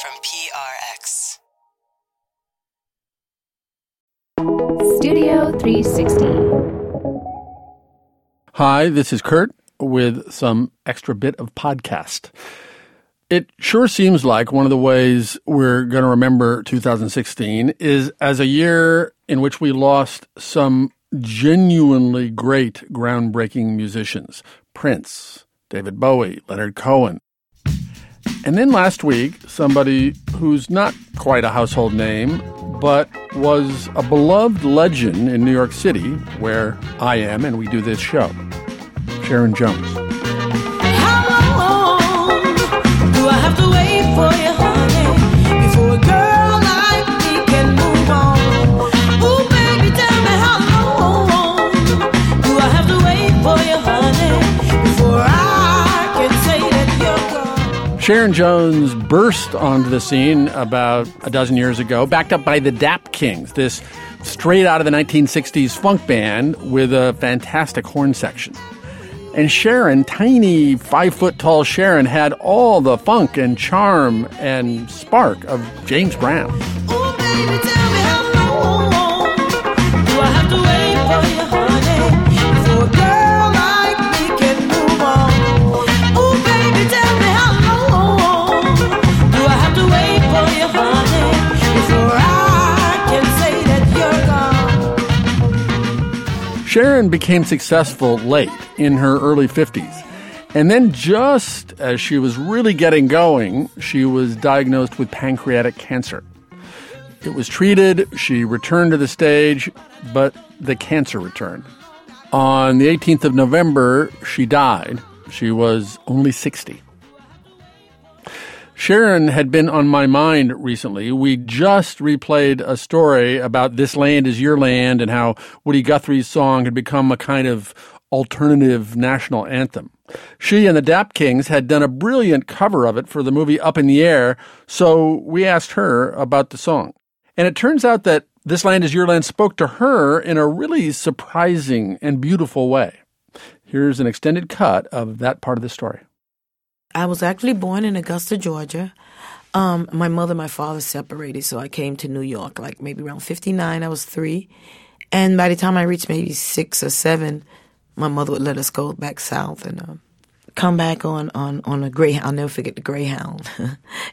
from PRX. Studio 360. Hi, this is Kurt with some extra bit of podcast. It sure seems like one of the ways we're going to remember 2016 is as a year in which we lost some genuinely great groundbreaking musicians Prince, David Bowie, Leonard Cohen. And then last week, somebody who's not quite a household name, but was a beloved legend in New York City, where I am and we do this show Sharon Jones. Sharon Jones burst onto the scene about a dozen years ago, backed up by the Dap Kings, this straight out of the 1960s funk band with a fantastic horn section. And Sharon, tiny five foot tall Sharon, had all the funk and charm and spark of James Brown. Sharon became successful late in her early 50s. And then, just as she was really getting going, she was diagnosed with pancreatic cancer. It was treated, she returned to the stage, but the cancer returned. On the 18th of November, she died. She was only 60. Sharon had been on my mind recently. We just replayed a story about This Land Is Your Land and how Woody Guthrie's song had become a kind of alternative national anthem. She and the Dap Kings had done a brilliant cover of it for the movie Up in the Air, so we asked her about the song. And it turns out that This Land Is Your Land spoke to her in a really surprising and beautiful way. Here's an extended cut of that part of the story. I was actually born in Augusta, Georgia. Um, my mother and my father separated, so I came to New York like maybe around 59. I was three. And by the time I reached maybe six or seven, my mother would let us go back south and uh, come back on, on, on a Greyhound. I'll never forget the Greyhound.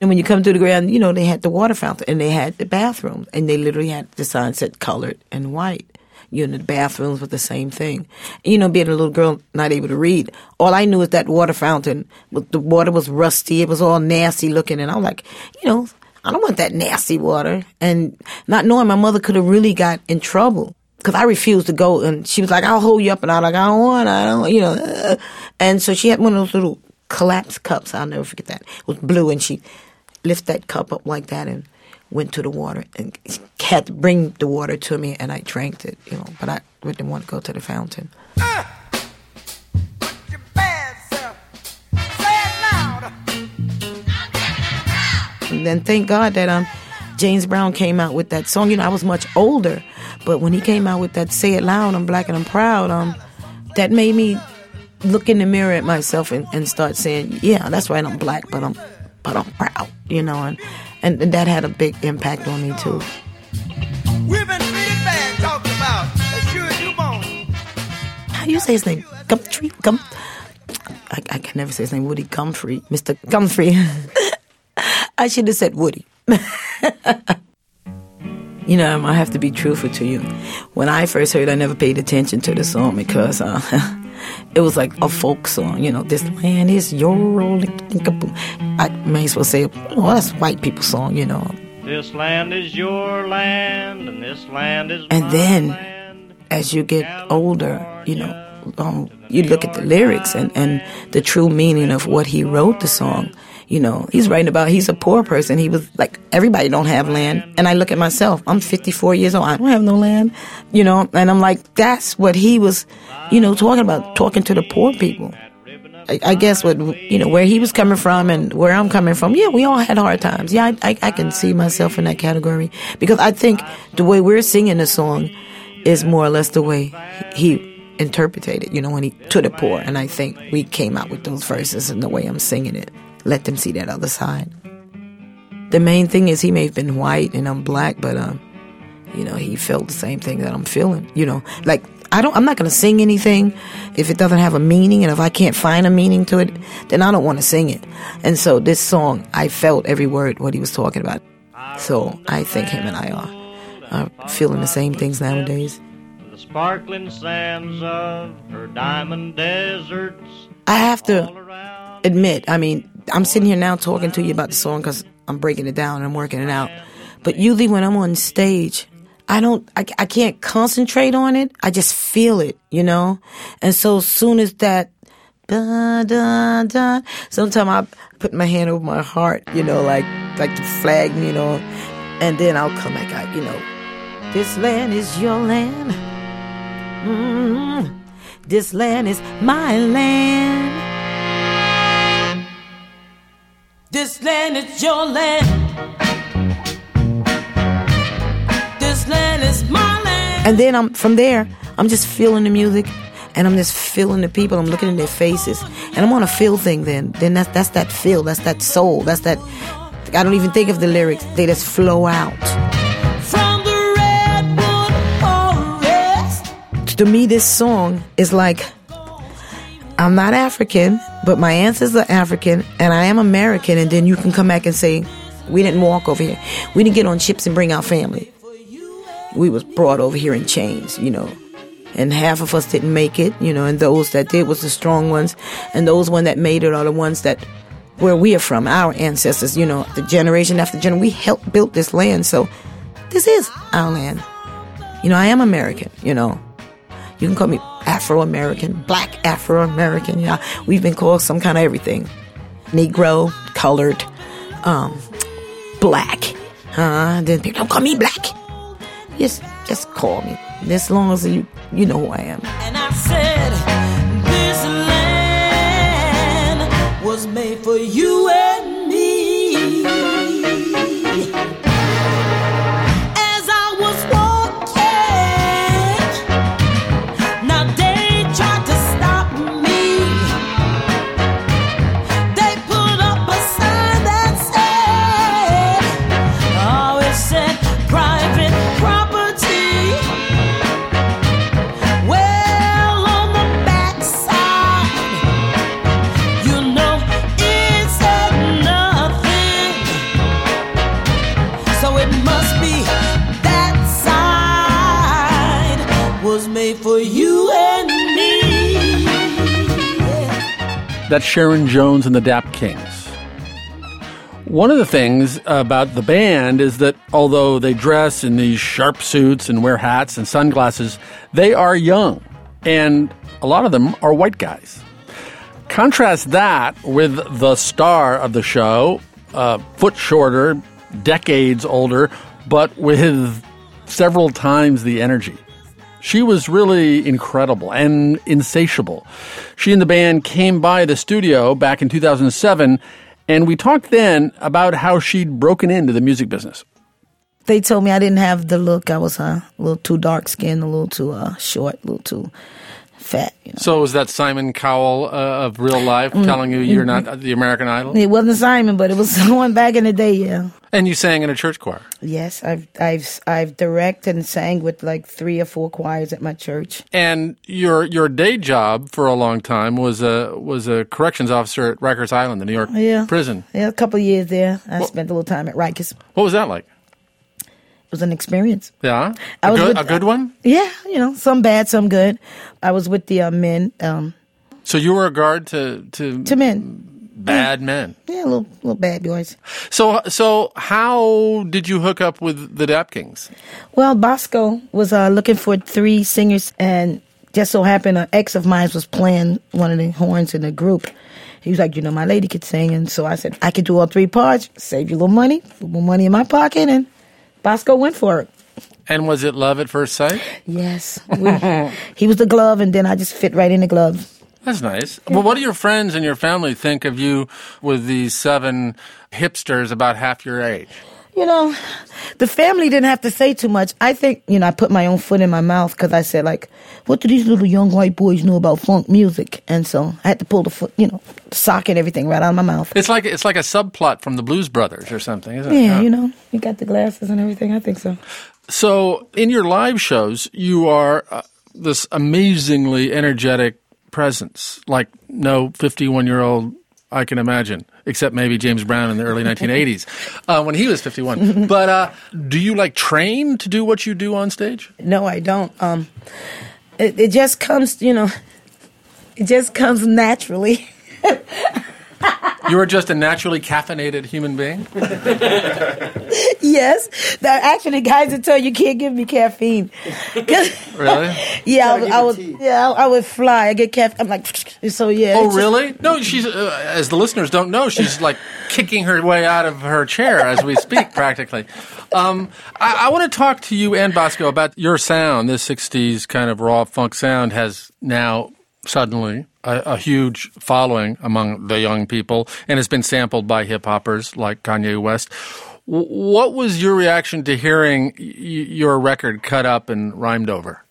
and when you come to the Greyhound, you know, they had the water fountain and they had the bathroom and they literally had the sign said colored and white you know, the bathrooms was the same thing. You know, being a little girl not able to read, all I knew was that water fountain. The water was rusty. It was all nasty looking, and I was like, you know, I don't want that nasty water. And not knowing my mother could have really got in trouble because I refused to go, and she was like, "I'll hold you up," and I was like, "I don't want, I don't," you know. Uh, and so she had one of those little collapsed cups. I'll never forget that. It was blue, and she lift that cup up like that and went to the water and had to bring the water to me, and I drank it, you know. But I didn't want to go to the fountain. Then thank God that um James Brown came out with that song. You know, I was much older, but when he came out with that "Say It Loud," I'm black and I'm proud. Um, that made me look in the mirror at myself and, and start saying, "Yeah, that's right. I'm black, but I'm but I'm proud." You know, and and, and that had a big impact on me too. We've been bad talking about sure you How do you say his name? Gumtree? Gum. I, I can never say his name. Woody Guthrie, Mr. Guthrie. I should have said Woody. you know, I have to be truthful to you. When I first heard, I never paid attention to the song because. Uh, it was like a folk song, you know, this land is your I may as well say, well, that's white people song, you know. This land is your land, and this land is And then, land. as you get older, you know, um, you look at the lyrics and, and the true meaning of what he wrote the song you know, he's mm-hmm. writing about he's a poor person. He was like everybody don't have land, and I look at myself. I'm 54 years old. I don't have no land, you know, and I'm like that's what he was, you know, talking about, talking to the poor people. I, I guess what you know where he was coming from and where I'm coming from. Yeah, we all had hard times. Yeah, I, I, I can see myself in that category because I think the way we're singing the song is more or less the way he interpreted it, you know, when he to the poor. And I think we came out with those verses and the way I'm singing it let them see that other side. the main thing is he may have been white and I'm black, but um, you know, he felt the same thing that I'm feeling. You know, like I don't. I'm not going to sing anything if it doesn't have a meaning, and if I can't find a meaning to it, then I don't want to sing it. And so this song, I felt every word what he was talking about. So I think him and I are, are feeling the same things nowadays. The sparkling sands of her diamond deserts. I have to admit, I mean, I'm sitting here now talking to you about the song because I'm breaking it down and I'm working it out. But usually when I'm on stage, I don't, I, I can't concentrate on it. I just feel it, you know? And so as soon as that, da, da, da, sometimes I put my hand over my heart, you know, like, like the flag, you know, and then I'll come back out, you know, this land is your land. mm This land is my land. This land is your land. This land is my land. And then I'm from there, I'm just feeling the music and I'm just feeling the people. I'm looking in their faces. And I'm on a feel thing then. Then that's that's that feel, that's that soul, that's that I don't even think of the lyrics. They just flow out. From the redwood forest. To me this song is like I'm not African, but my ancestors are African, and I am American. And then you can come back and say, we didn't walk over here. We didn't get on ships and bring our family. We was brought over here in chains, you know. And half of us didn't make it, you know. And those that did was the strong ones, and those one that made it are the ones that where we are from, our ancestors, you know, the generation after generation. We helped build this land, so this is our land. You know, I am American, you know. You can call me Afro American, Black Afro American. Yeah, we've been called some kind of everything. Negro, colored, um, black. Huh? Then people don't call me black. Just, just call me. As long as you, you know who I am. And I said, this land was made for you was made for you and me. That's Sharon Jones and the Dap Kings. One of the things about the band is that although they dress in these sharp suits and wear hats and sunglasses, they are young, and a lot of them are white guys. Contrast that with the star of the show, a foot shorter, decades older, but with several times the energy. She was really incredible and insatiable. She and the band came by the studio back in 2007, and we talked then about how she'd broken into the music business. They told me I didn't have the look. I was a little too dark skinned, a little too uh, short, a little too fat. You know. So was that Simon Cowell uh, of real life telling you you're not the American Idol? It wasn't Simon, but it was someone back in the day. Yeah. And you sang in a church choir. Yes, I've I've I've directed and sang with like three or four choirs at my church. And your your day job for a long time was a was a corrections officer at Rikers Island, the New York Yeah. prison. Yeah, a couple of years there. I spent a little time at Rikers. What was that like? Was an experience. Yeah, I a was good, with- a good one. Yeah, you know, some bad, some good. I was with the uh, men, um, So you were a guard to to, to men. bad men. Yeah, little little bad boys. So so how did you hook up with the Dap Kings? Well, Bosco was uh, looking for three singers, and just so happened an ex of mine was playing one of the horns in the group. He was like, you know, my lady could sing, and so I said I could do all three parts, save you a little money, a little more money in my pocket, and Bosco went for it. And was it love at first sight? Yes, we, he was the glove, and then I just fit right in the glove. That's nice. Well, what do your friends and your family think of you with these seven hipsters about half your age? You know, the family didn't have to say too much. I think, you know, I put my own foot in my mouth because I said, like, what do these little young white boys know about funk music? And so I had to pull the foot, you know, socket, everything right out of my mouth. It's like it's like a subplot from the Blues Brothers or something, isn't Yeah, it? Yeah, you know, you got the glasses and everything. I think so. So, in your live shows, you are uh, this amazingly energetic presence, like no 51 year old I can imagine, except maybe James Brown in the early 1980s uh, when he was 51. But uh, do you like train to do what you do on stage? No, I don't. Um, it, it just comes, you know, it just comes naturally. You are just a naturally caffeinated human being. yes, there are actually guys that tell you can't give me caffeine. 'Cause- Really? yeah, I, Gotta would- I would. Yeah, I, I would fly. I get caffeine. I'm like, so yeah. Oh, it's just- really? No, she's, uh, as the listeners don't know, she's like kicking her way out of her chair as we speak, practically. Um, I, I want to talk to you and Bosco about your sound. This 60s kind of raw funk sound has now suddenly a, a huge following among the young people and has been sampled by hip hoppers like Kanye West. What was your reaction to hearing y- your record cut up and rhymed over?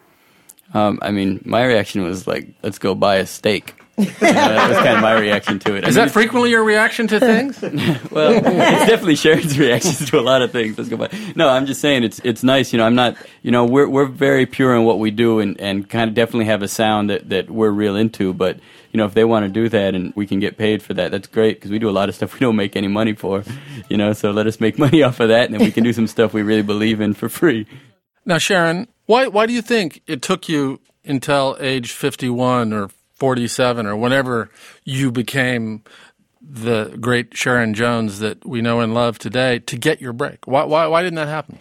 Um, I mean, my reaction was like, "Let's go buy a steak." You that was kind of my reaction to it. Is I mean, that frequently your reaction to things? well, it's definitely Sharon's reactions to a lot of things. Let's go by. No, I'm just saying it's it's nice. You know, I'm not. You know, we're we're very pure in what we do, and and kind of definitely have a sound that that we're real into. But you know, if they want to do that and we can get paid for that, that's great because we do a lot of stuff we don't make any money for. You know, so let us make money off of that, and then we can do some stuff we really believe in for free. Now, Sharon, why why do you think it took you until age fifty one or forty seven or whenever you became the great Sharon Jones that we know and love today to get your break? Why why why didn't that happen?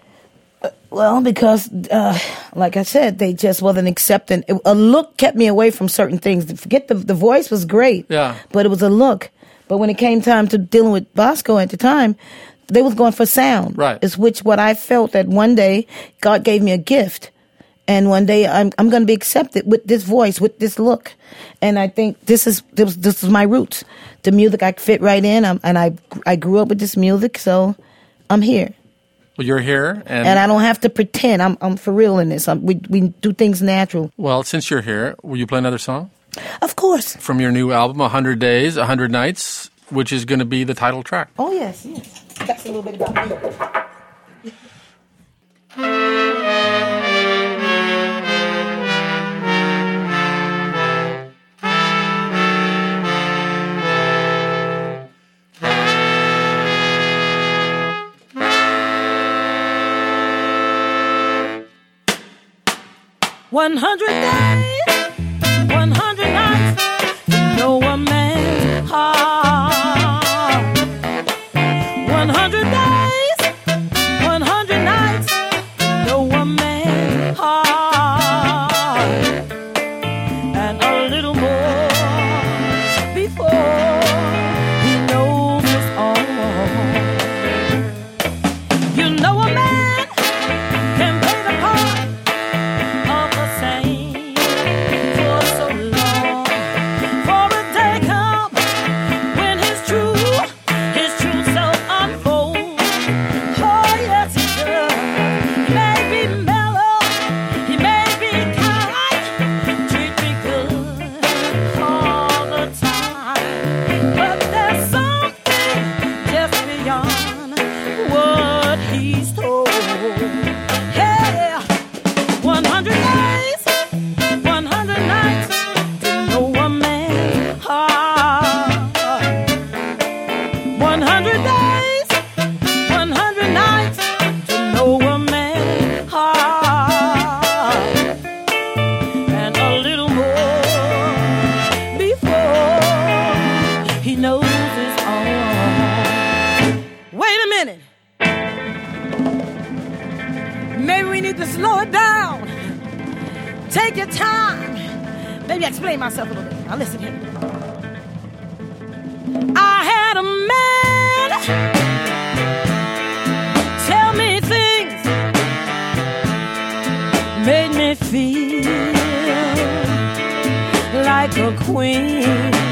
Well, because, uh, like I said, they just wasn't accepting. A look kept me away from certain things. Forget the the voice was great, Yeah. but it was a look. But when it came time to dealing with Bosco at the time, they was going for sound. Right. It's which what I felt that one day God gave me a gift, and one day I'm I'm going to be accepted with this voice, with this look, and I think this is this, this is my roots. The music I fit right in, um, and I I grew up with this music, so I'm here Well, you're here, and, and I don't have to pretend. I'm I'm for real in this. I'm, we we do things natural. well, since you're here, will you play another song Of course. from your new album, hundred days, hundred nights, which is going to be the title track? Oh yes, yes. That's a little bit about me. One hundred days, one hundred nights, to know a man's heart. One hundred days, one hundred nights, to know a man's heart, Take your time. Maybe explain myself a little bit. Now listen here. I had a man tell me things made me feel like a queen.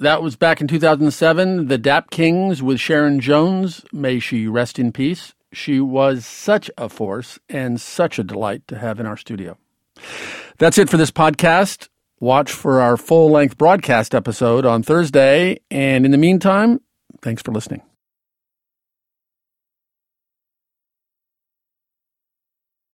That was back in 2007. The Dap Kings with Sharon Jones. May she rest in peace. She was such a force and such a delight to have in our studio. That's it for this podcast. Watch for our full length broadcast episode on Thursday. And in the meantime, thanks for listening.